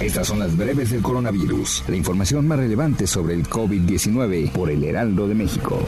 Estas son las breves del coronavirus, la información más relevante sobre el COVID-19 por el Heraldo de México.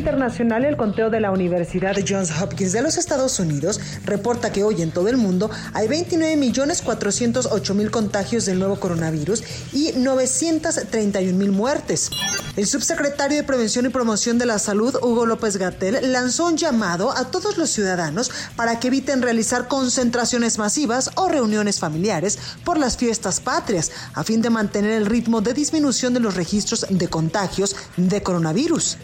Internacional, el conteo de la Universidad Johns Hopkins de los Estados Unidos reporta que hoy en todo el mundo hay 29.408.000 contagios del nuevo coronavirus y 931.000 muertes. El subsecretario de Prevención y Promoción de la Salud, Hugo López Gatel, lanzó un llamado a todos los ciudadanos para que eviten realizar concentraciones masivas o reuniones familiares por las fiestas patrias, a fin de mantener el ritmo de disminución de los registros de contagios de coronavirus.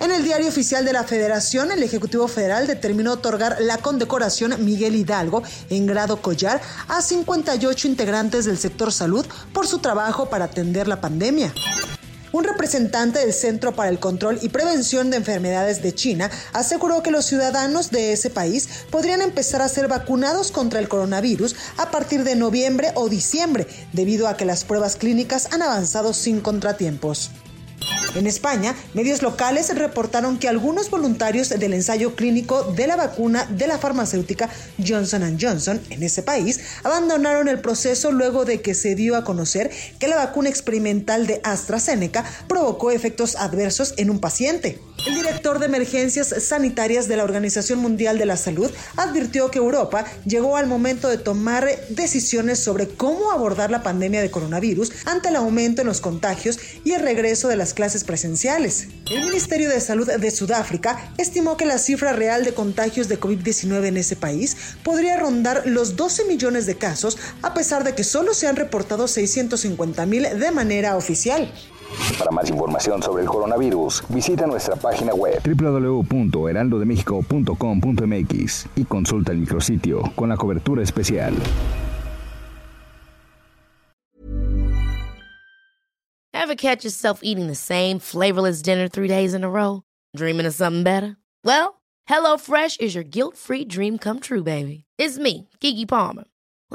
En el diario oficial de la Federación, el Ejecutivo Federal determinó otorgar la condecoración Miguel Hidalgo en grado collar a 58 integrantes del sector salud por su trabajo para atender la pandemia. Un representante del Centro para el Control y Prevención de Enfermedades de China aseguró que los ciudadanos de ese país podrían empezar a ser vacunados contra el coronavirus a partir de noviembre o diciembre, debido a que las pruebas clínicas han avanzado sin contratiempos. En España, medios locales reportaron que algunos voluntarios del ensayo clínico de la vacuna de la farmacéutica Johnson Johnson en ese país abandonaron el proceso luego de que se dio a conocer que la vacuna experimental de AstraZeneca provocó efectos adversos en un paciente. El director de emergencias sanitarias de la Organización Mundial de la Salud advirtió que Europa llegó al momento de tomar decisiones sobre cómo abordar la pandemia de coronavirus ante el aumento en los contagios y el regreso de las clases presenciales. El Ministerio de Salud de Sudáfrica estimó que la cifra real de contagios de COVID-19 en ese país podría rondar los 12 millones de casos, a pesar de que solo se han reportado 650 mil de manera oficial. Para más información sobre el coronavirus, visita nuestra página web www.heraldodemexico.com.mx y consulta el micrositio con la cobertura especial. Ever catch yourself eating the same flavorless dinner three days in a row? Dreaming of something better? Well, HelloFresh is your guilt-free dream come true, baby. It's me, Kiki Palmer.